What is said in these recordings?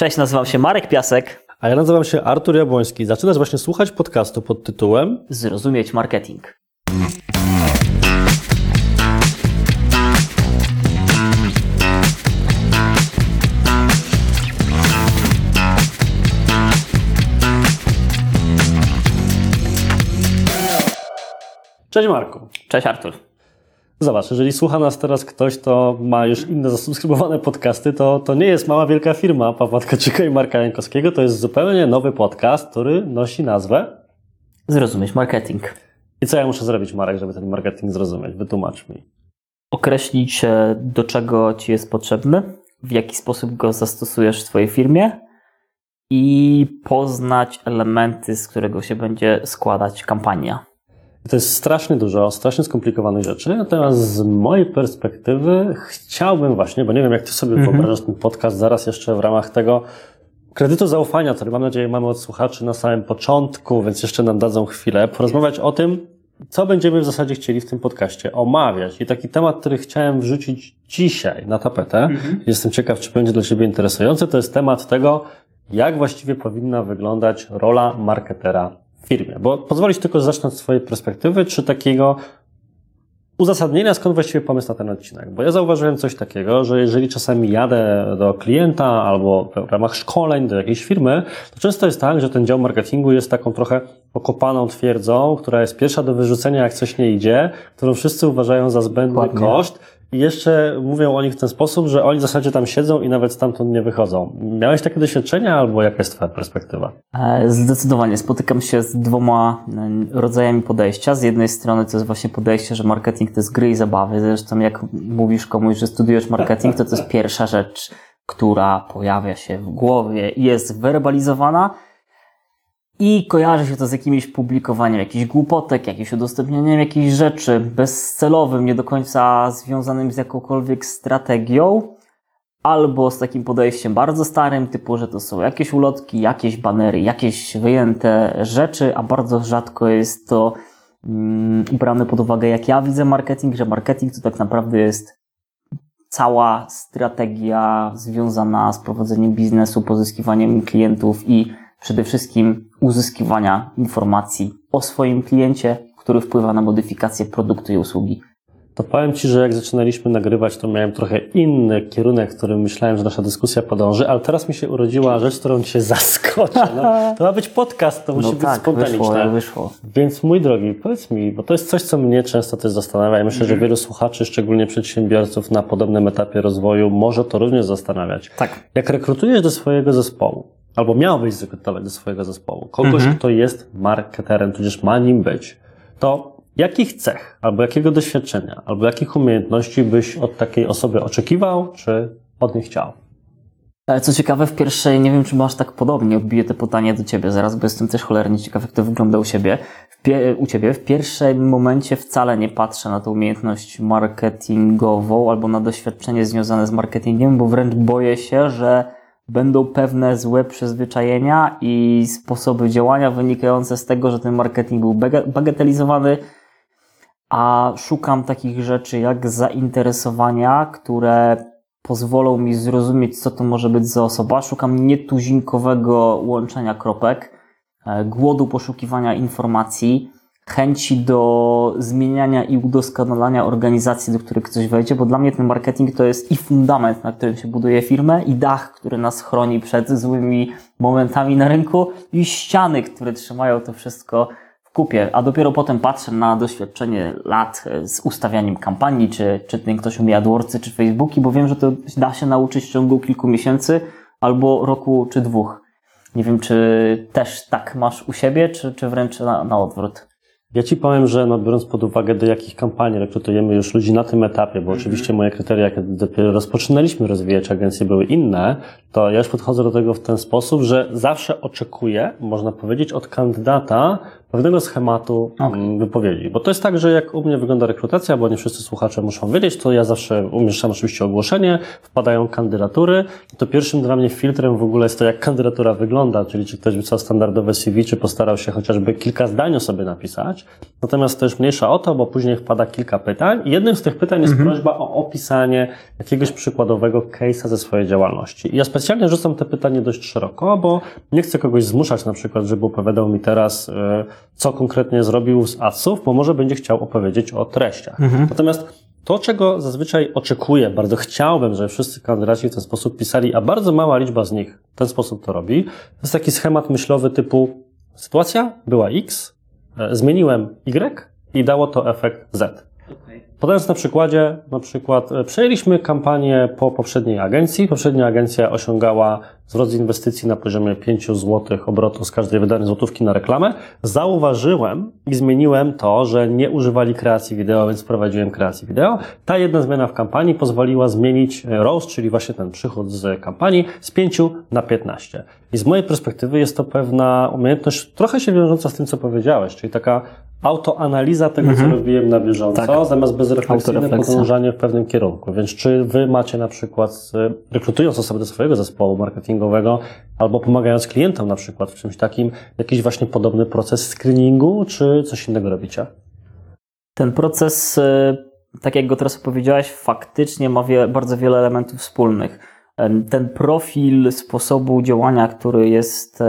Cześć, nazywam się Marek Piasek. A ja nazywam się Artur Jabłoński. Zaczynasz właśnie słuchać podcastu pod tytułem Zrozumieć marketing. Cześć Marku. Cześć Artur. Zobacz, jeżeli słucha nas teraz ktoś, to ma już inne zasubskrybowane podcasty, to, to nie jest mała wielka firma Pawła Tkaczyka i Marka Jankowskiego, to jest zupełnie nowy podcast, który nosi nazwę. Zrozumieć marketing. I co ja muszę zrobić, Marek, żeby ten marketing zrozumieć? Wytłumacz mi. Określić, e, do czego Ci jest potrzebny, w jaki sposób go zastosujesz w Twojej firmie i poznać elementy, z którego się będzie składać kampania. To jest strasznie dużo, strasznie skomplikowanych rzeczy, natomiast z mojej perspektywy chciałbym właśnie, bo nie wiem jak Ty sobie Mhm. wyobrażasz ten podcast, zaraz jeszcze w ramach tego kredytu zaufania, który mam nadzieję mamy od słuchaczy na samym początku, więc jeszcze nam dadzą chwilę, porozmawiać o tym, co będziemy w zasadzie chcieli w tym podcaście omawiać. I taki temat, który chciałem wrzucić dzisiaj na tapetę, jestem ciekaw, czy będzie dla Ciebie interesujący, to jest temat tego, jak właściwie powinna wyglądać rola marketera firmie. Bo pozwolić tylko zacznę od swojej perspektywy, czy takiego uzasadnienia, skąd właściwie pomysł na ten odcinek. Bo ja zauważyłem coś takiego, że jeżeli czasami jadę do klienta albo w ramach szkoleń do jakiejś firmy, to często jest tak, że ten dział marketingu jest taką trochę okopaną twierdzą, która jest pierwsza do wyrzucenia, jak coś nie idzie, którą wszyscy uważają za zbędny Dokładnie. koszt. Jeszcze mówią o nich w ten sposób, że oni w zasadzie tam siedzą i nawet stamtąd nie wychodzą. Miałeś takie doświadczenia albo jaka jest Twoja perspektywa? E, Zdecydowanie spotykam się z dwoma e, rodzajami podejścia. Z jednej strony to jest właśnie podejście, że marketing to jest gry i zabawy. Zresztą jak mówisz komuś, że studiujesz marketing, to to jest pierwsza rzecz, która pojawia się w głowie i jest werbalizowana i kojarzy się to z jakimś publikowaniem jakichś głupotek, jakimś udostępnianiem jakichś rzeczy bezcelowym, nie do końca związanym z jakąkolwiek strategią albo z takim podejściem bardzo starym, typu, że to są jakieś ulotki, jakieś banery, jakieś wyjęte rzeczy, a bardzo rzadko jest to mm, brane pod uwagę, jak ja widzę marketing, że marketing to tak naprawdę jest cała strategia związana z prowadzeniem biznesu, pozyskiwaniem klientów i przede wszystkim uzyskiwania informacji o swoim kliencie, który wpływa na modyfikację produktu i usługi. To powiem Ci, że jak zaczynaliśmy nagrywać, to miałem trochę inny kierunek, którym myślałem, że nasza dyskusja podąży, ale teraz mi się urodziła rzecz, którą Cię zaskoczę. No, to ma być podcast, to musi No być tak, spontaniczne. wyszło, wyszło. Więc mój drogi, powiedz mi, bo to jest coś, co mnie często też zastanawia i myślę, Mhm. że wielu słuchaczy, szczególnie przedsiębiorców na podobnym etapie rozwoju może to również zastanawiać. Tak. Jak rekrutujesz do swojego zespołu, albo miałbyś zrekrutować do swojego zespołu, kogoś, Mhm. kto jest marketerem, tudzież ma nim być, to jakich cech, albo jakiego doświadczenia, albo jakich umiejętności byś od takiej osoby oczekiwał, czy od niej chciał? Ale co ciekawe, w pierwszej, nie wiem czy masz tak podobnie, odbiję to pytanie do Ciebie zaraz, bo jestem też cholernie ciekaw, jak to wygląda u siebie. W pie- u Ciebie w pierwszym momencie wcale nie patrzę na tę umiejętność marketingową albo na doświadczenie związane z marketingiem, bo wręcz boję się, że będą pewne złe przyzwyczajenia i sposoby działania wynikające z tego, że ten marketing był bagatelizowany, a szukam takich rzeczy jak zainteresowania, które pozwolą mi zrozumieć, co to może być za osoba. Szukam nietuzinkowego łączenia kropek, e, głodu poszukiwania informacji, chęci do zmieniania i udoskonalania organizacji, do których ktoś wejdzie, bo dla mnie ten marketing to jest i fundament, na którym się buduje firmę, i dach, który nas chroni przed złymi momentami na rynku, i ściany, które trzymają to wszystko w kupie, a dopiero potem patrzę na doświadczenie lat e, z ustawianiem kampanii, czy, czy ten ktoś umie AdWordsy, czy Facebooki, bo wiem, że to da się nauczyć w ciągu kilku miesięcy, albo roku, czy dwóch. Nie wiem, czy też tak masz u siebie, czy, czy wręcz na, na odwrót. Ja Ci powiem, że no, biorąc pod uwagę, do jakich kampanii rekrutujemy już ludzi na tym etapie, bo oczywiście moje kryteria, kiedy dopiero rozpoczynaliśmy rozwijać agencje, były inne, to ja już podchodzę do tego w ten sposób, że zawsze oczekuję, można powiedzieć, od kandydata pewnego schematu Okay. mm, wypowiedzi. Bo to jest tak, że jak u mnie wygląda rekrutacja, bo nie wszyscy słuchacze muszą wiedzieć, to ja zawsze umieszczam oczywiście ogłoszenie, wpadają kandydatury i to pierwszym dla mnie filtrem w ogóle jest to, jak kandydatura wygląda, czyli czy ktoś wysłał standardowe CV, czy postarał się chociażby kilka zdań o sobie napisać. Natomiast to już mniejsza o to, bo później wpada kilka pytań i jednym z tych pytań jest prośba o opisanie jakiegoś przykładowego case'a ze swojej działalności. I ja specjalnie rzucam te pytanie dość szeroko, bo nie chcę kogoś zmuszać na przykład, żeby opowiadał mi teraz, y, co konkretnie zrobił z adsów, bo może będzie chciał opowiedzieć o treściach. Natomiast to, czego zazwyczaj oczekuję, bardzo chciałbym, żeby wszyscy kandydaci w ten sposób pisali, a bardzo mała liczba z nich w ten sposób to robi, to jest taki schemat myślowy typu sytuacja była X, e, zmieniłem Y i dało to efekt Z. Podając na przykładzie, na przykład e, przejęliśmy kampanię po poprzedniej agencji. Poprzednia agencja osiągała zwrot z inwestycji na poziomie 5 zł obrotu z każdej wydanej złotówki na reklamę. Zauważyłem i zmieniłem to, że nie używali kreacji wideo, więc wprowadziłem kreację wideo. Ta jedna zmiana w kampanii pozwoliła zmienić e, ROAS, czyli właśnie ten przychód z kampanii, z 5 na 15. I z mojej perspektywy jest to pewna umiejętność trochę się wiążąca z tym, co powiedziałeś, czyli taka autoanaliza tego, co robiłem na bieżąco, Tak. zamiast bezrefleksyjne podążanie w pewnym kierunku. Więc czy wy macie na przykład, rekrutując osoby do swojego zespołu albo pomagając klientom na przykład w czymś takim, jakiś właśnie podobny proces screeningu, czy coś innego robicie? Ten proces, e, tak jak go teraz opowiedziałeś, faktycznie ma bardzo wiele elementów wspólnych. Em, Ten profil sposobu działania, który jest e,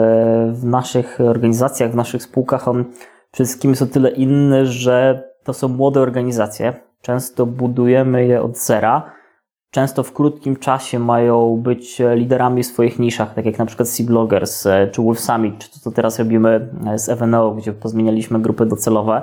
w naszych organizacjach, w naszych spółkach, on przede wszystkim jest o tyle inny, że to są młode organizacje. Często budujemy je od zera. Często w krótkim czasie mają być e, liderami w swoich niszach, tak jak na przykład Sea Bloggers e, czy Wolf Summit, czy to, co teraz robimy e, z Eveno, gdzie pozmienialiśmy grupy docelowe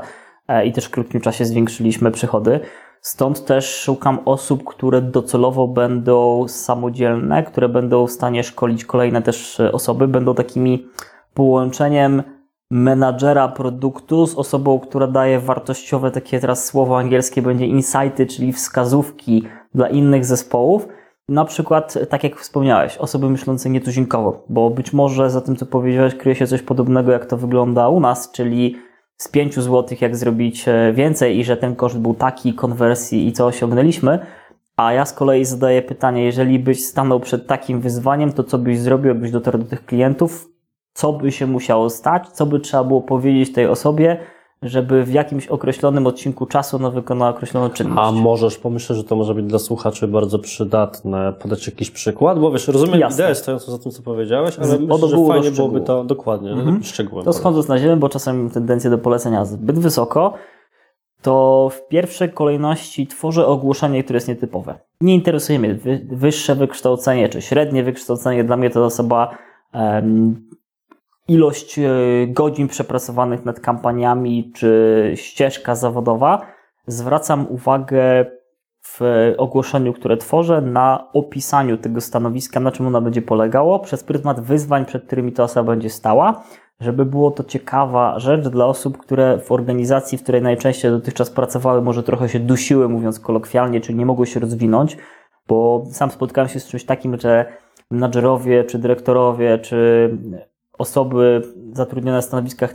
i też w krótkim czasie zwiększyliśmy przychody. Stąd też szukam osób, które docelowo będą samodzielne, które będą w stanie szkolić kolejne też osoby, będą takimi połączeniem menadżera produktu z osobą, która daje wartościowe, takie teraz słowo angielskie będzie insighty, czyli wskazówki dla innych zespołów. Na przykład, tak jak wspomniałeś, osoby myślące nietuzinkowo, bo być może za tym, co powiedziałeś, kryje się coś podobnego, jak to wygląda u nas, czyli z 5 zł, jak zrobić e, więcej i że ten koszt był taki konwersji i co osiągnęliśmy. A ja z kolei zadaję pytanie, jeżeli byś stanął przed takim wyzwaniem, to co byś zrobił, jakbyś dotarł do tych klientów? Co by się musiało stać? Co by trzeba było powiedzieć tej osobie, żeby w jakimś określonym odcinku czasu ona wykonała określoną czynność? A możesz, pomyślę, że to może być dla słuchaczy bardzo przydatne, podać jakiś przykład, bo wiesz, rozumiem Jasne. ideę stojącą za tym, co powiedziałeś, ale myślę, że fajnie byłoby to dokładnie, Mhm. szczegółem. To schodząc na ziemię, bo czasem mam tendencję do polecenia zbyt wysoko, to w pierwszej kolejności tworzę ogłoszenie, które jest nietypowe. Nie interesuje mnie wy, wyższe wykształcenie czy średnie wykształcenie. Dla mnie to osoba ilość e, godzin przepracowanych nad kampaniami czy ścieżka zawodowa. Zwracam uwagę w ogłoszeniu, które tworzę, na opisaniu tego stanowiska, na czym ono będzie polegało, przez pryzmat wyzwań, przed którymi ta osoba będzie stała, żeby było to ciekawa rzecz dla osób, które w organizacji, w której najczęściej dotychczas pracowały, może trochę się dusiły, mówiąc kolokwialnie, czyli nie mogły się rozwinąć, bo sam spotkałem się z czymś takim, że menadżerowie, czy dyrektorowie, czy osoby zatrudnione na stanowiskach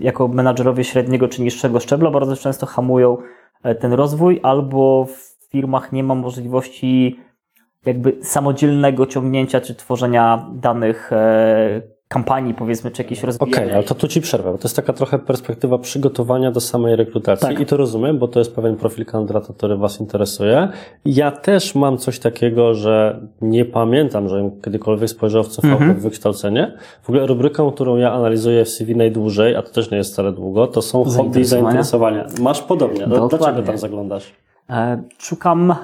jako menadżerowie średniego czy niższego szczebla bardzo często hamują e, ten rozwój, albo w firmach nie ma możliwości jakby samodzielnego ciągnięcia czy tworzenia danych e, kampanii, powiedzmy, czy jakieś Okej, rozwijania. ale to tu Ci przerwę, bo to jest taka trochę perspektywa przygotowania do samej rekrutacji Tak. i to rozumiem, bo to jest pewien profil kandydata, który Was interesuje. Ja też mam coś takiego, że nie pamiętam, że kiedykolwiek spojrzał w CV Mhm. wykształcenie. W ogóle rubryką, którą ja analizuję w CV najdłużej, a to też nie jest wcale długo, to są hobby i Zainteresowania. Masz podobnie. Dokładnie. Dlaczego tam zaglądasz? E, Szukam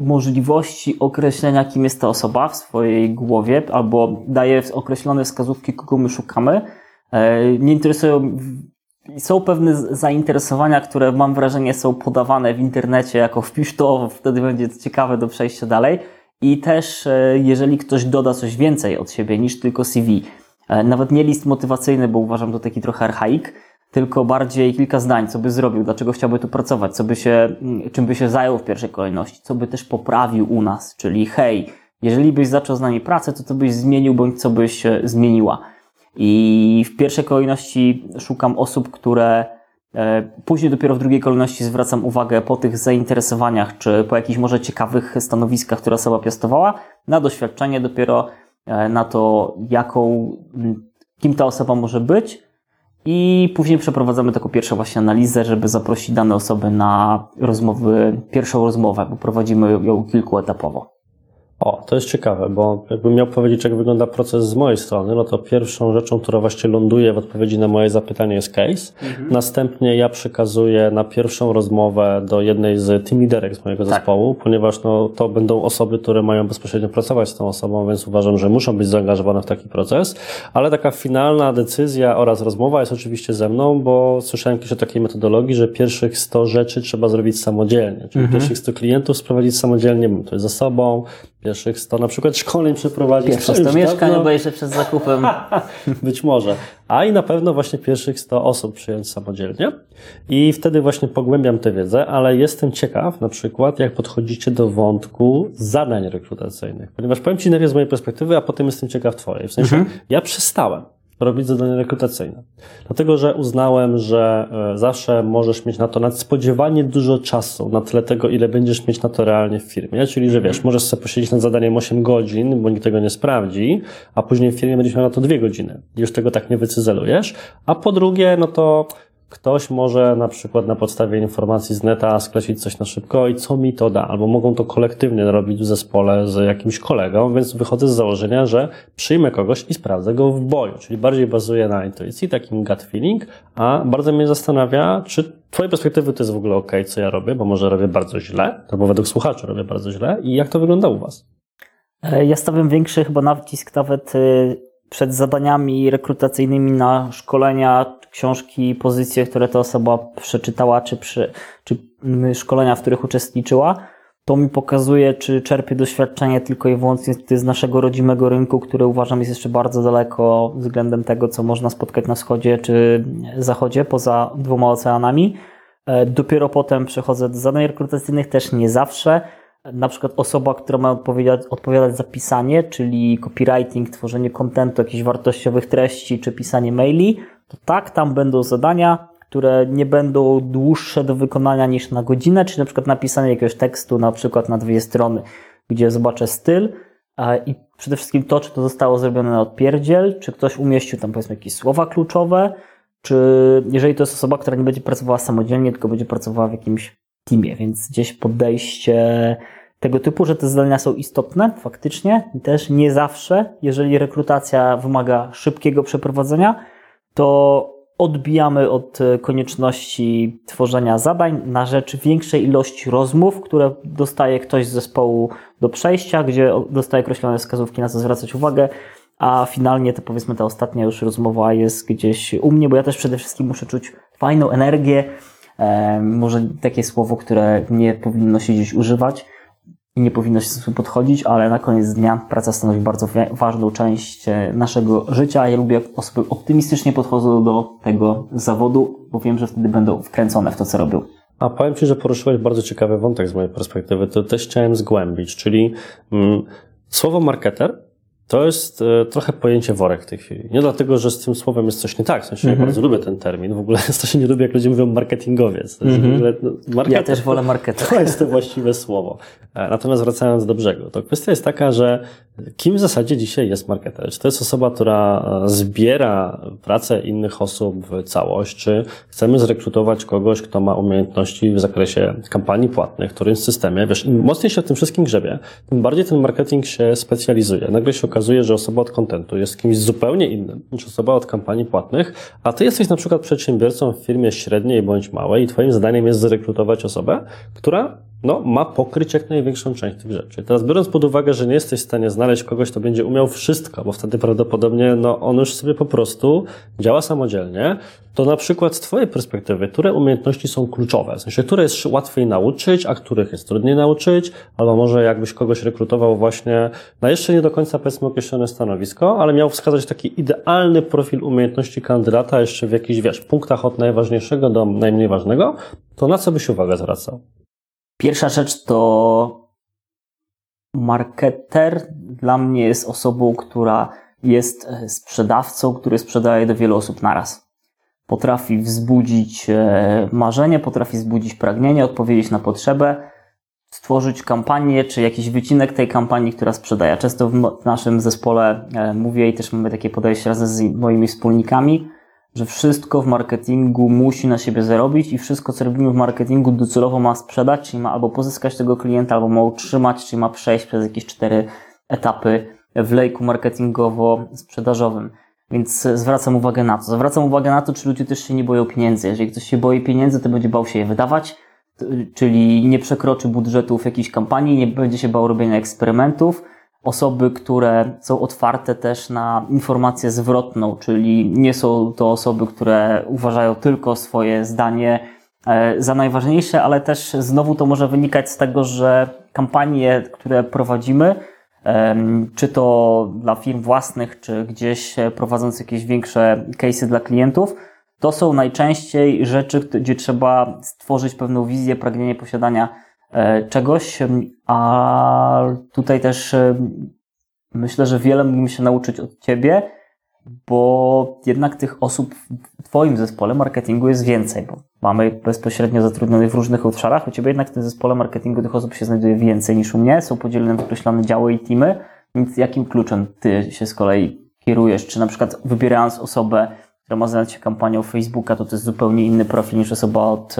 możliwości określenia, kim jest ta osoba w swojej głowie, albo daję określone wskazówki, kogo my szukamy. E, Nie interesują. Są pewne zainteresowania, które mam wrażenie są podawane w internecie jako wpisz to, wtedy będzie ciekawe do przejścia dalej. I też, e, jeżeli ktoś doda coś więcej od siebie niż tylko CV, e, nawet nie list motywacyjny, bo uważam to taki trochę archaik, tylko bardziej kilka zdań, co by zrobił, dlaczego chciałby tu pracować, co by się, mm, czym by się zajął w pierwszej kolejności, co by też poprawił u nas, czyli hej, jeżeli byś zaczął z nami pracę, to co byś zmienił, bądź co byś zmieniła. I w pierwszej kolejności szukam osób, które e, Później dopiero w drugiej kolejności zwracam uwagę po tych zainteresowaniach, czy po jakichś może ciekawych stanowiskach, które osoba piastowała, na doświadczenie dopiero e, na to, jaką, kim ta osoba może być. I później przeprowadzamy taką pierwszą właśnie analizę, żeby zaprosić dane osoby na rozmowy, pierwszą rozmowę, bo prowadzimy ją kilkuetapowo. O, to jest ciekawe, bo jakbym miał powiedzieć, jak wygląda proces z mojej strony, no to pierwszą rzeczą, która właśnie ląduje w odpowiedzi na moje zapytanie jest case. Mhm. Następnie ja przekazuję na pierwszą rozmowę do jednej z team liderek z mojego tak. zespołu, ponieważ no, to będą osoby, które mają bezpośrednio pracować z tą osobą, więc uważam, że muszą być zaangażowane w taki proces. Ale taka finalna decyzja oraz rozmowa jest oczywiście ze mną, bo słyszałem kiedyś o takiej metodologii, że pierwszych 100 rzeczy trzeba zrobić samodzielnie. Czyli mhm. pierwszych 100 klientów sprowadzić samodzielnie, to jest za sobą, pierwszych 100 na przykład szkoleń przeprowadzić. Pierwsze 100 mieszkań obejrzeć przed zakupem. Być może. A i na pewno właśnie pierwszych 100 osób przyjąć samodzielnie. I wtedy właśnie pogłębiam tę wiedzę, ale jestem ciekaw na przykład, jak podchodzicie do wątku zadań rekrutacyjnych. Ponieważ powiem Ci najpierw z mojej perspektywy, a potem jestem ciekaw Twojej. W sensie, mhm. ja przestałem robić zadania rekrutacyjne. Dlatego, że uznałem, że e, zawsze możesz mieć na to nadspodziewanie dużo czasu, na tle tego, ile będziesz mieć na to realnie w firmie. Czyli, że wiesz, możesz sobie posiedzieć nad zadaniem 8 godzin, bo nikt tego nie sprawdzi, a później w firmie będziesz miał na to 2 godziny. Już tego tak nie wycyzelujesz. A po drugie, no to Ktoś może na przykład na podstawie informacji z neta sklecić coś na szybko i co mi to da? Albo mogą to kolektywnie robić w zespole z jakimś kolegą, więc wychodzę z założenia, że przyjmę kogoś i sprawdzę go w boju, czyli bardziej bazuję na intuicji, takim gut feeling, a bardzo mnie zastanawia, czy Twojej perspektywy to jest w ogóle ok, co ja robię, bo może robię bardzo źle, albo według słuchaczy robię bardzo źle i jak to wygląda u Was? E, ja stawiam większy chyba nacisk nawet y, przed zadaniami rekrutacyjnymi na szkolenia, książki, pozycje, które ta osoba przeczytała, czy, przy, czy szkolenia, w których uczestniczyła, to mi pokazuje, czy czerpie doświadczenie tylko i wyłącznie z naszego rodzimego rynku, który uważam jest jeszcze bardzo daleko względem tego, co można spotkać na wschodzie czy zachodzie, poza dwoma oceanami. E, dopiero potem przechodzę do zadań rekrutacyjnych, też nie zawsze na przykład osoba, która ma odpowiadać, odpowiadać za pisanie, czyli copywriting, tworzenie kontentu, jakichś wartościowych treści, czy pisanie maili, to tak, tam będą zadania, które nie będą dłuższe do wykonania niż na godzinę, czyli na przykład napisanie jakiegoś tekstu, na przykład na dwie strony, gdzie zobaczę styl i przede wszystkim to, czy to zostało zrobione na odpierdziel, czy ktoś umieścił tam powiedzmy jakieś słowa kluczowe, czy jeżeli to jest osoba, która nie będzie pracowała samodzielnie, tylko będzie pracowała w jakimś teamie, więc gdzieś podejście tego typu, że te zadania są istotne faktycznie i też nie zawsze, jeżeli rekrutacja wymaga szybkiego przeprowadzenia, to odbijamy od konieczności tworzenia zadań na rzecz większej ilości rozmów, które dostaje ktoś z zespołu do przejścia, gdzie dostaje określone wskazówki, na co zwracać uwagę, a finalnie to powiedzmy ta ostatnia już rozmowa jest gdzieś u mnie, bo ja też przede wszystkim muszę czuć fajną energię, może takie słowo, które nie powinno się gdzieś używać i nie powinno się podchodzić, ale na koniec dnia praca stanowi bardzo ważną część e, naszego życia. Ja lubię, jak osoby optymistycznie podchodzą do tego zawodu, bo wiem, że wtedy będą wkręcone w to, co robią. A powiem Ci, że poruszyłeś bardzo ciekawy wątek z mojej perspektywy. To też chciałem zgłębić, czyli mm, słowo marketer to jest e, trochę pojęcie worek w tej chwili. Nie dlatego, że z tym słowem jest coś nie tak. W sensie mm -hmm. ja bardzo lubię ten termin. W ogóle się nie lubię, jak ludzie mówią marketingowiec. Mm -hmm. ogóle, no, ja też wolę marketer. To jest to właściwe słowo. E, natomiast wracając do brzegu, to kwestia jest taka, że kim w zasadzie dzisiaj jest marketer? Czy to jest osoba, która e, zbiera pracę innych osób w całość? Czy chcemy zrekrutować kogoś, kto ma umiejętności w zakresie kampanii płatnych, w którym systemie, wiesz, im mocniej się o tym wszystkim grzebie, tym bardziej ten marketing się specjalizuje. Nagle się okazuje, że osoba od kontentu jest kimś zupełnie innym niż osoba od kampanii płatnych, a ty jesteś na przykład przedsiębiorcą w firmie średniej bądź małej i twoim zadaniem jest zrekrutować osobę, która no, ma pokryć jak największą część tych rzeczy. Teraz biorąc pod uwagę, że nie jesteś w stanie znaleźć kogoś, kto będzie umiał wszystko, bo wtedy prawdopodobnie no, on już sobie po prostu działa samodzielnie, to na przykład z Twojej perspektywy, które umiejętności są kluczowe? W sensie, które jest łatwiej nauczyć, a których jest trudniej nauczyć? Albo może jakbyś kogoś rekrutował właśnie na jeszcze nie do końca powiedzmy określone stanowisko, ale miał wskazać taki idealny profil umiejętności kandydata jeszcze w jakichś, wiesz, punktach od najważniejszego do najmniej ważnego, to na co byś uwagę zwracał? Pierwsza rzecz to marketer dla mnie jest osobą, która jest e, sprzedawcą, który sprzedaje do wielu osób naraz. Potrafi wzbudzić e, marzenie, potrafi wzbudzić pragnienie, odpowiedzieć na potrzebę, stworzyć kampanię, czy jakiś wycinek tej kampanii, która sprzedaje. Często w naszym zespole e, mówię i też mamy takie podejście razem z moimi wspólnikami, że wszystko w marketingu musi na siebie zarobić i wszystko, co robimy w marketingu docelowo ma sprzedać, czyli ma albo pozyskać tego klienta, albo ma utrzymać, czyli ma przejść przez jakieś cztery etapy w lejku marketingowo-sprzedażowym. Więc zwracam uwagę na to. Zwracam uwagę na to, czy ludzie też się nie boją pieniędzy. Jeżeli ktoś się boi pieniędzy, to będzie bał się je wydawać, czyli nie przekroczy budżetów jakiejś kampanii, nie będzie się bał robienia eksperymentów. Osoby, które są otwarte też na informację zwrotną, czyli nie są to osoby, które uważają tylko swoje zdanie e, za najważniejsze, ale też znowu to może wynikać z tego, że kampanie, które prowadzimy, czy to dla firm własnych, czy gdzieś prowadząc jakieś większe case'y dla klientów, to są najczęściej rzeczy, gdzie trzeba stworzyć pewną wizję, pragnienie posiadania e, czegoś, a tutaj też myślę, że wiele mógłbym się nauczyć od Ciebie, bo jednak tych osób w Twoim zespole marketingu jest więcej, bo mamy bezpośrednio zatrudnionych w różnych obszarach. U Ciebie jednak w tym zespole marketingu tych osób się znajduje więcej niż u mnie, są podzielone określone działy i teamy, więc jakim kluczem Ty się z kolei kierujesz? Czy na przykład wybierając osobę, która ma zająć się kampanią Facebooka, to to jest zupełnie inny profil niż osoba od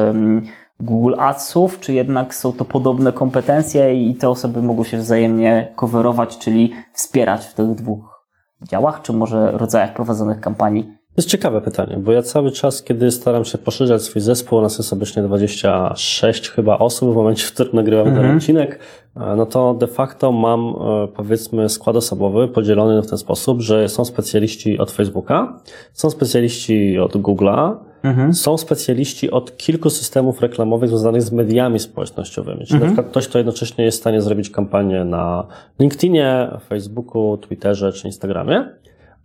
Google Adsów, czy jednak są to podobne kompetencje i te osoby mogą się wzajemnie coverować, czyli wspierać w tych dwóch działach, czy może rodzajach prowadzonych kampanii? To jest ciekawe pytanie, bo ja cały czas, kiedy staram się poszerzać swój zespół, nas jest obecnie 26 chyba osób w momencie, w którym nagrywam ten Mhm. odcinek, no to de facto mam e, powiedzmy skład osobowy podzielony w ten sposób, że są specjaliści od Facebooka, są specjaliści od Google'a, Mhm. są specjaliści od kilku systemów reklamowych związanych z mediami społecznościowymi. Czyli na przykład ktoś, kto jednocześnie jest w stanie zrobić kampanię na LinkedInie, Facebooku, Twitterze czy Instagramie.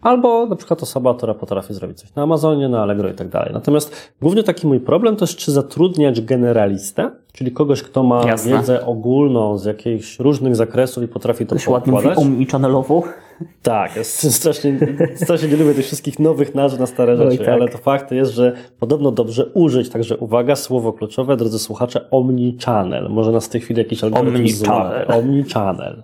Albo na przykład osoba, która potrafi zrobić coś na Amazonie, na Allegro i tak dalej. Natomiast głównie taki mój problem to jest, czy zatrudniać generalistę, czyli kogoś, kto ma Jasne. wiedzę ogólną z jakichś różnych zakresów i potrafi to To się ładnie mówi poukładać. omnichannelową. Tak, strasznie, strasznie nie lubię tych wszystkich nowych nazw na stare rzeczy, tak. ale to fakt jest, że podobno dobrze użyć, także uwaga, słowo kluczowe, drodzy słuchacze, omnichannel. Może nas w tej chwili jakiś algorytm Omnichannel. Omnichannel.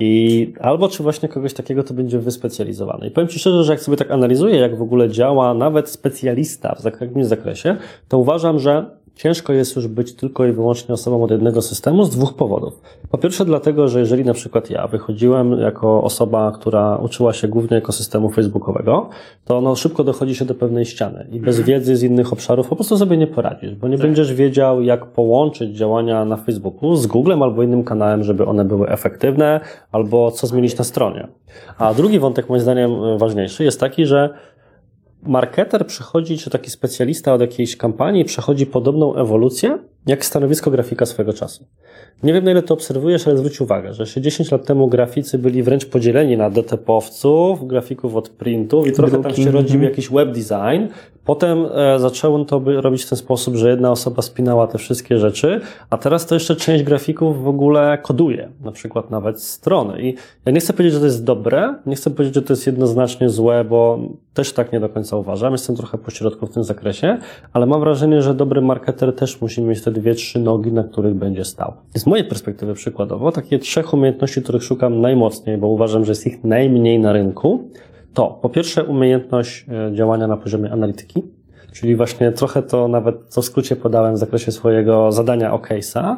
I albo czy właśnie kogoś takiego to będzie wyspecjalizowany. I powiem Ci szczerze, że jak sobie tak analizuję, jak w ogóle działa nawet specjalista w jakimś zakresie, to uważam, że ciężko jest już być tylko i wyłącznie osobą od jednego systemu z dwóch powodów. Po pierwsze dlatego, że jeżeli na przykład ja wychodziłem jako osoba, która uczyła się głównie ekosystemu facebookowego, to no szybko dochodzi się do pewnej ściany i bez wiedzy z innych obszarów po prostu sobie nie poradzisz, bo nie będziesz wiedział, jak połączyć działania na Facebooku z Googlem albo innym kanałem, żeby one były efektywne, albo co zmienić na stronie. A drugi wątek, moim zdaniem ważniejszy, jest taki, że marketer przechodzi, czy taki specjalista od jakiejś kampanii przechodzi podobną ewolucję, jak stanowisko grafika swego czasu. Nie wiem, na ile to obserwujesz, ale zwróć uwagę, że jeszcze 10 lat temu graficy byli wręcz podzieleni na DTP-owców, grafików od printów i trochę tam się rodził mhm. jakiś web design. Potem e, zaczęło to robić w ten sposób, że jedna osoba spinała te wszystkie rzeczy, a teraz to jeszcze część grafików w ogóle koduje, na przykład nawet strony. I ja nie chcę powiedzieć, że to jest dobre, nie chcę powiedzieć, że to jest jednoznacznie złe, bo też tak nie do końca uważam. Jestem trochę pośrodku w tym zakresie, ale mam wrażenie, że dobry marketer też musi mieć te dwie, trzy nogi, na których będzie stał. Z mojej perspektywy przykładowo, takie trzech umiejętności, których szukam najmocniej, bo uważam, że jest ich najmniej na rynku, to po pierwsze umiejętność e, działania na poziomie analityki, czyli właśnie trochę to nawet co w skrócie podałem w zakresie swojego zadania o case'a.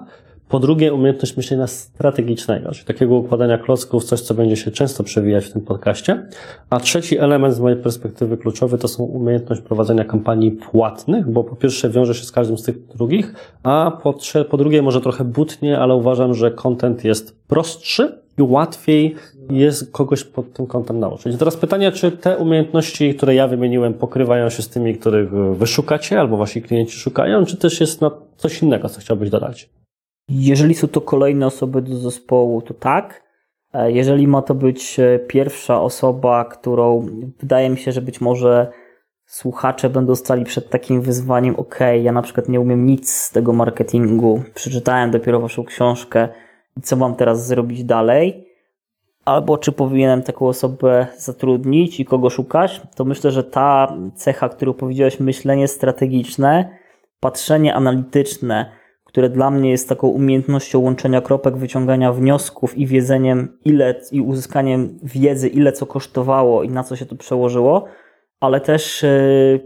Po drugie umiejętność myślenia strategicznego, czyli takiego układania klocków, coś co będzie się często przewijać w tym podcaście. A trzeci element z mojej perspektywy kluczowy to są umiejętność prowadzenia kampanii płatnych, bo po pierwsze wiąże się z każdym z tych drugich, a po, trze- po drugie może trochę butnie, ale uważam, że content jest prostszy i łatwiej jest kogoś pod tym kątem nauczyć. Teraz pytanie, czy te umiejętności, które ja wymieniłem, pokrywają się z tymi, których wy szukacie, albo wasi klienci szukają, czy też jest na coś innego, co chciałbyś dodać? Jeżeli są to kolejne osoby do zespołu, to tak. E, Jeżeli ma to być e, pierwsza osoba, którą wydaje mi się, że być może słuchacze będą stali przed takim wyzwaniem, ok, ja na przykład nie umiem nic z tego marketingu, przeczytałem dopiero waszą książkę, co mam teraz zrobić dalej, albo czy powinienem taką osobę zatrudnić i kogo szukać, to myślę, że ta cecha, którą powiedziałeś, myślenie strategiczne, patrzenie analityczne, które dla mnie jest taką umiejętnością łączenia kropek, wyciągania wniosków i wiedzeniem, ile i uzyskaniem wiedzy, ile co kosztowało i na co się to przełożyło, ale też yy,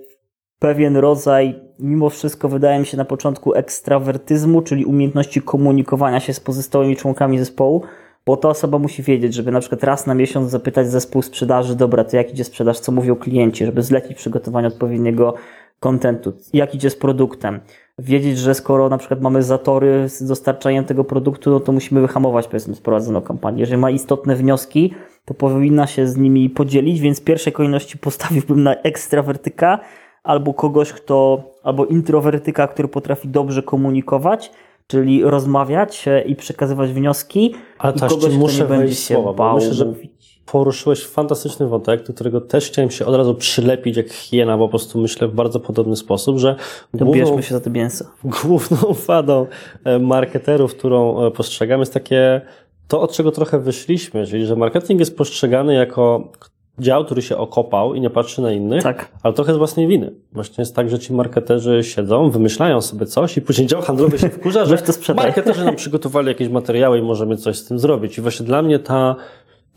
pewien rodzaj, mimo wszystko wydaje mi się na początku ekstrawertyzmu, czyli umiejętności komunikowania się z pozostałymi członkami zespołu, bo ta osoba musi wiedzieć, żeby na przykład raz na miesiąc zapytać zespół sprzedaży, dobra, to jak idzie sprzedaż, co mówią klienci, żeby zlecić przygotowanie odpowiedniego kontentu, jak idzie z produktem. Wiedzieć, że skoro na przykład mamy zatory z dostarczaniem tego produktu, no to musimy wyhamować powiedzmy sprowadzoną kampanię. Jeżeli ma istotne wnioski, to powinna się z nimi podzielić, więc w pierwszej kolejności postawiłbym na ekstrawertyka albo kogoś, kto, albo introwertyka, który potrafi dobrze komunikować, czyli rozmawiać e, i przekazywać wnioski. Ale to kogoś, ci kto muszę nie będzie się słowa, bał myślę, że mówić. Poruszyłeś fantastyczny wątek, do którego też chciałem się od razu przylepić jak hiena, bo po prostu myślę w bardzo podobny sposób, że To główną, się za to mięso. główną wadą e, marketerów, którą e, postrzegamy jest takie to, od czego trochę wyszliśmy, czyli że marketing jest postrzegany jako dział, który się okopał i nie patrzy na innych, Tak. ale trochę z własnej winy. Właśnie jest tak, że ci marketerzy siedzą, wymyślają sobie coś i później dział handlowy się wkurza, że to marketerzy nam przygotowali jakieś materiały i możemy coś z tym zrobić. I właśnie dla mnie ta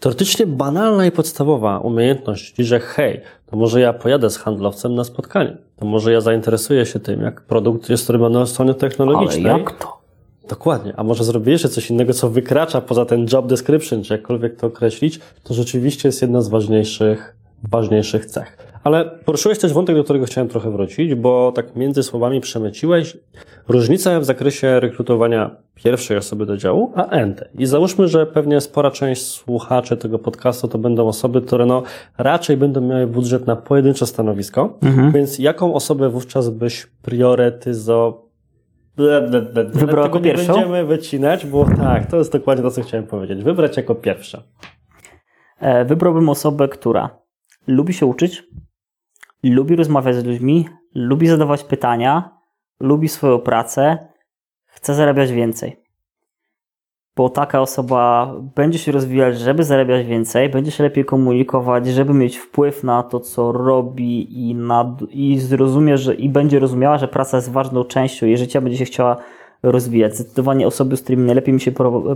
teoretycznie banalna i podstawowa umiejętność, że hej, to może ja pojadę z handlowcem na spotkanie, to może ja zainteresuję się tym, jak produkt jest robiony od strony Ale technologicznej. jak to? Dokładnie. A może zrobię jeszcze coś innego, co wykracza poza ten job description, czy jakkolwiek to określić, to rzeczywiście jest jedna z ważniejszych, ważniejszych cech. Ale poruszyłeś też wątek, do którego chciałem trochę wrócić, bo tak między słowami przemyciłeś różnicę w zakresie rekrutowania pierwszej osoby do działu, a ente. I załóżmy, że pewnie spora część słuchaczy tego podcastu to będą osoby, które no raczej będą miały budżet na pojedyncze stanowisko, więc jaką osobę wówczas byś ble. Wybrał jako pierwszą? będziemy wycinać, bo tak, to jest dokładnie to, co chciałem powiedzieć. Wybrać jako pierwsze. E, Wybrałbym osobę, która lubi się uczyć, lubi rozmawiać z ludźmi, lubi zadawać pytania, lubi swoją pracę, chce zarabiać więcej. Bo taka osoba będzie się rozwijać, żeby zarabiać więcej, będzie się lepiej komunikować, żeby mieć wpływ na to, co robi i, na, i zrozumie, że i będzie rozumiała, że praca jest ważną częścią jej życia, będzie się chciała rozwijać. Zdecydowanie osoby, z którymi najlepiej mi się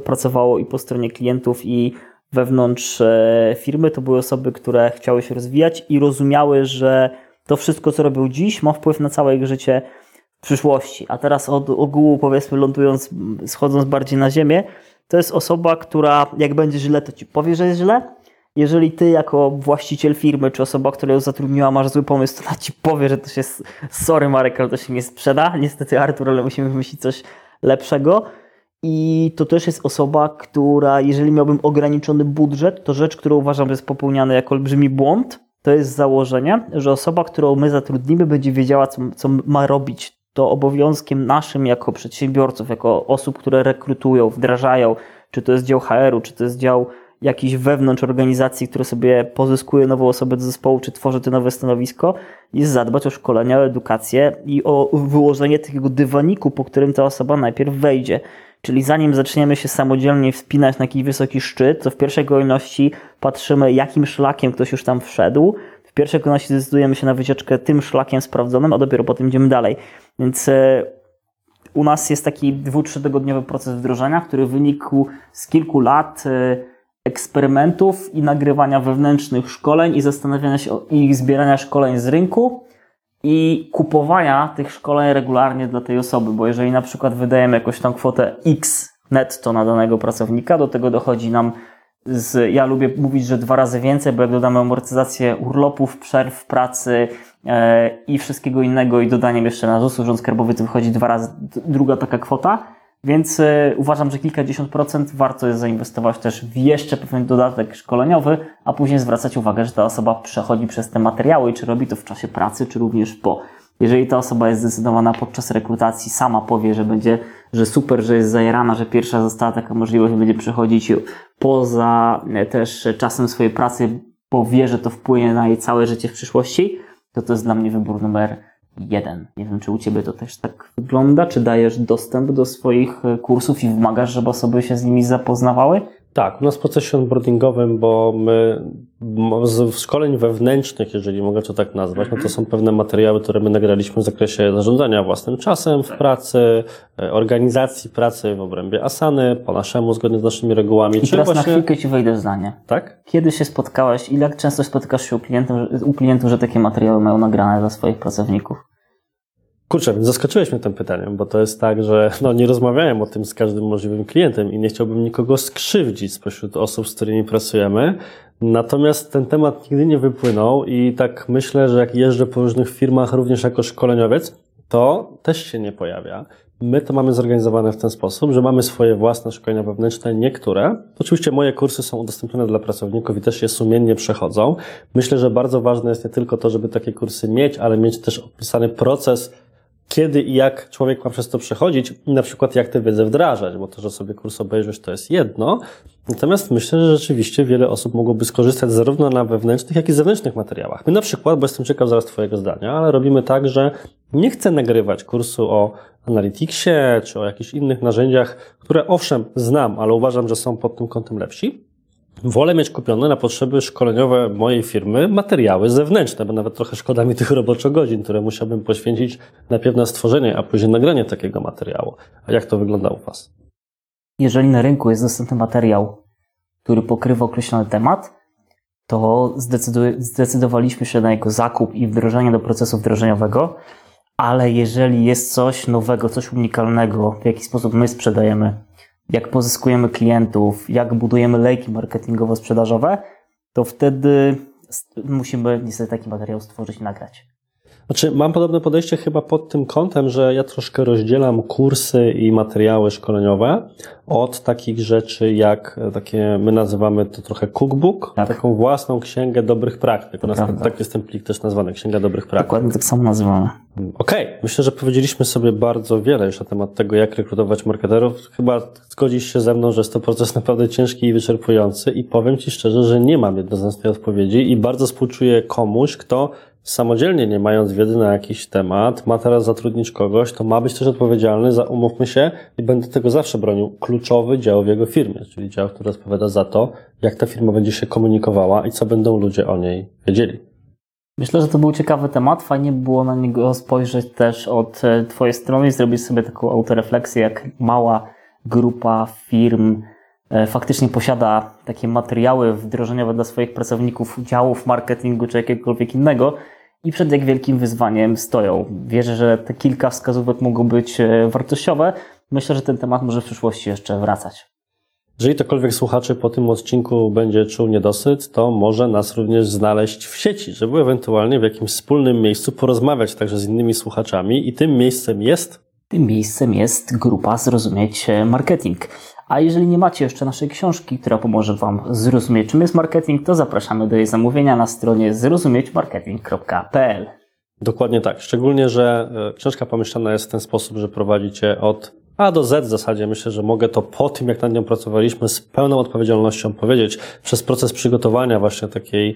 pracowało i po stronie klientów, i wewnątrz e, firmy, to były osoby, które chciały się rozwijać i rozumiały, że to wszystko, co robią dziś, ma wpływ na całe ich życie w przyszłości. A teraz od ogółu, powiedzmy, lądując, schodząc bardziej na ziemię, to jest osoba, która jak będzie źle, to ci powie, że jest źle. Jeżeli ty jako właściciel firmy, czy osoba, która ją zatrudniła, masz zły pomysł, to ona ci powie, że to się, sorry Marek, ale to się nie sprzeda. Niestety Artur, ale musimy wymyślić coś lepszego. I to też jest osoba, która, jeżeli miałbym ograniczony budżet, to rzecz, którą uważam, że jest popełniana jako olbrzymi błąd, to jest założenie, że osoba, którą my zatrudnimy, będzie wiedziała, co, co ma robić. To obowiązkiem naszym jako przedsiębiorców, jako osób, które rekrutują, wdrażają, czy to jest dział HR-u, czy to jest dział jakiś wewnątrz organizacji, które sobie pozyskuje nową osobę do zespołu, czy tworzy to nowe stanowisko, jest zadbać o szkolenia, o edukację i o wyłożenie takiego dywaniku, po którym ta osoba najpierw wejdzie. Czyli zanim zaczniemy się samodzielnie wspinać na jakiś wysoki szczyt, to w pierwszej kolejności patrzymy, jakim szlakiem ktoś już tam wszedł. W pierwszej kolejności zdecydujemy się na wycieczkę tym szlakiem sprawdzonym, a dopiero potem idziemy dalej. Więc e, u nas jest taki dwu, trzytygodniowy proces wdrożenia, który wynikł z kilku lat e, eksperymentów i nagrywania wewnętrznych szkoleń i zastanawiania się i zbierania szkoleń z rynku i kupowania tych szkoleń regularnie dla tej osoby, bo jeżeli na przykład wydajemy jakąś tam kwotę X netto na danego pracownika, do tego dochodzi nam z, ja lubię mówić, że dwa razy więcej, bo jak dodamy amortyzację urlopów, przerw pracy e, i wszystkiego innego i dodaniem jeszcze na ZUS Urząd Skarbowy, to wychodzi dwa razy druga taka kwota, więc e, uważam, że kilkadziesiąt procent warto jest zainwestować też w jeszcze pewien dodatek szkoleniowy, a później zwracać uwagę, że ta osoba przechodzi przez te materiały czy robi to w czasie pracy, czy również po. Jeżeli ta osoba jest zdecydowana podczas rekrutacji, sama powie, że będzie, że super, że jest zajerana, że pierwsza została taka możliwość, będzie przechodzić poza e, też czasem swojej pracy, bo wie, że to wpłynie na jej całe życie w przyszłości, to to jest dla mnie wybór numer jeden. Nie wiem, czy u Ciebie to też tak wygląda, czy dajesz dostęp do swoich e, kursów i wymagasz, żeby osoby się z nimi zapoznawały? Tak, u nas w procesie onboardingowym, bo my z szkoleń wewnętrznych, jeżeli mogę to tak nazwać, no to są pewne materiały, które my nagraliśmy w zakresie zarządzania własnym czasem w pracy, e, organizacji pracy w obrębie Asany, po naszemu, zgodnie z naszymi regułami. I czy teraz na właśnie... chwilkę Ci wejdę w zdanie. Tak? Kiedy się spotkałeś i jak często spotykasz się u klientów, u klientów, że takie materiały mają nagrane dla swoich pracowników? Kurczę, zaskoczyłeś mnie tym pytaniem, bo to jest tak, że no, nie rozmawiałem o tym z każdym możliwym klientem i nie chciałbym nikogo skrzywdzić spośród osób, z którymi pracujemy. Natomiast ten temat nigdy nie wypłynął i tak myślę, że jak jeżdżę po różnych firmach, również jako szkoleniowiec, to też się nie pojawia. My to mamy zorganizowane w ten sposób, że mamy swoje własne szkolenia wewnętrzne, niektóre. Oczywiście moje kursy są udostępnione dla pracowników i też je sumiennie przechodzą. Myślę, że bardzo ważne jest nie tylko to, żeby takie kursy mieć, ale mieć też opisany proces, kiedy i jak człowiek ma przez to przechodzić na przykład jak tę wiedzę wdrażać, bo to, że sobie kurs obejrzysz, to jest jedno. Natomiast myślę, że rzeczywiście wiele osób mogłoby skorzystać zarówno na wewnętrznych, jak i zewnętrznych materiałach. My na przykład, bo jestem ciekaw zaraz Twojego zdania, ale robimy tak, że nie chcę nagrywać kursu o Analyticsie czy o jakichś innych narzędziach, które owszem znam, ale uważam, że są pod tym kątem lepsi. Wolę mieć kupione na potrzeby szkoleniowe mojej firmy materiały zewnętrzne, bo nawet trochę szkoda mi tych roboczo godzin, które musiałbym poświęcić najpierw na stworzenie, a później nagranie takiego materiału. A jak to wygląda u Was? Jeżeli na rynku jest dostępny materiał, który pokrywa określony temat, to zdecydowaliśmy się na jego zakup i wdrożenie do procesu wdrożeniowego, ale jeżeli jest coś nowego, coś unikalnego, w jaki sposób my sprzedajemy, jak pozyskujemy klientów, jak budujemy lejki marketingowo-sprzedażowe, to wtedy musimy niestety taki materiał stworzyć i nagrać. Znaczy, mam podobne podejście chyba pod tym kątem, że ja troszkę rozdzielam kursy i materiały szkoleniowe od takich rzeczy jak takie, my nazywamy to trochę cookbook, Tak. taką własną księgę dobrych praktyk. U nas prawda. tak jest ten plik też nazwany, księga dobrych praktyk. Dokładnie tak samo nazywamy. Okej, myślę, że powiedzieliśmy sobie bardzo wiele już na temat tego, jak rekrutować marketerów. Chyba zgodzisz się ze mną, że jest to proces naprawdę ciężki i wyczerpujący i powiem Ci szczerze, że nie mam jednoznacznej odpowiedzi i bardzo współczuję komuś, kto samodzielnie, nie mając wiedzy na jakiś temat, ma teraz zatrudnić kogoś, to ma być też odpowiedzialny za, umówmy się, i będę tego zawsze bronił, kluczowy dział w jego firmie, czyli dział, który odpowiada za to, jak ta firma będzie się komunikowała i co będą ludzie o niej wiedzieli. Myślę, że to był ciekawy temat. Fajnie było na niego spojrzeć też od e, Twojej strony i zrobić sobie taką autorefleksję, jak mała grupa firm e, faktycznie posiada takie materiały wdrożeniowe dla swoich pracowników, działów marketingu czy jakiegokolwiek innego i przed jak wielkim wyzwaniem stoją. Wierzę, że te kilka wskazówek mogą być e, wartościowe. Myślę, że ten temat może w przyszłości jeszcze wracać. Jeżeli ktokolwiek słuchaczy po tym odcinku będzie czuł niedosyt, to może nas również znaleźć w sieci, żeby ewentualnie w jakimś wspólnym miejscu porozmawiać także z innymi słuchaczami i tym miejscem jest Tym miejscem jest grupa Zrozumieć Marketing. A jeżeli nie macie jeszcze naszej książki, która pomoże Wam zrozumieć, czym jest marketing, to zapraszamy do jej zamówienia na stronie zrozumieć-marketing.pl. dokładnie tak. Szczególnie, że e, książka pomyślana jest w ten sposób, że prowadzicie od A do Z w zasadzie. Myślę, że mogę to po tym, jak nad nią pracowaliśmy, z pełną odpowiedzialnością powiedzieć, przez proces przygotowania właśnie takiej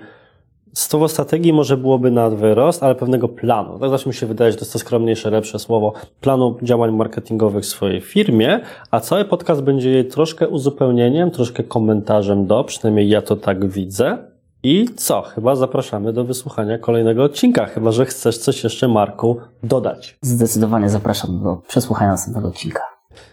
Słowo strategii może byłoby na wyrost, ale pewnego planu. Tak zawsze mi się wydaje, że to jest to skromniejsze, lepsze słowo. Planu działań marketingowych w swojej firmie, a cały podcast będzie jej troszkę uzupełnieniem, troszkę komentarzem do, przynajmniej ja to tak widzę. I co? Chyba zapraszamy do wysłuchania kolejnego odcinka, chyba że chcesz coś jeszcze, Marku, dodać. Zdecydowanie zapraszam do przesłuchania następnego odcinka.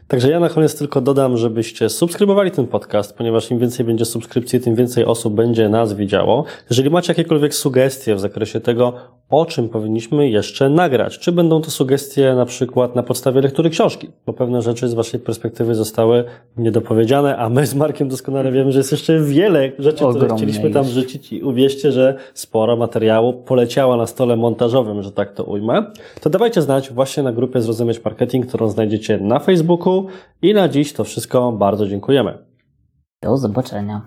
Także ja na koniec tylko dodam, żebyście subskrybowali ten podcast, ponieważ im więcej będzie subskrypcji, tym więcej osób będzie nas widziało. Jeżeli macie jakiekolwiek sugestie w zakresie tego, o czym powinniśmy jeszcze nagrać, czy będą to sugestie na przykład na podstawie lektury książki, bo pewne rzeczy z Waszej perspektywy zostały niedopowiedziane, a my z Markiem doskonale wiemy, że jest jeszcze wiele rzeczy, które Ogromnie chcieliśmy tam wrzucić i uwierzcie, że sporo materiału poleciała na stole montażowym, że tak to ujmę, to dawajcie znać właśnie na grupie Zrozumieć Marketing, którą znajdziecie na Facebooku i na dziś to wszystko. Bardzo dziękujemy. Do zobaczenia.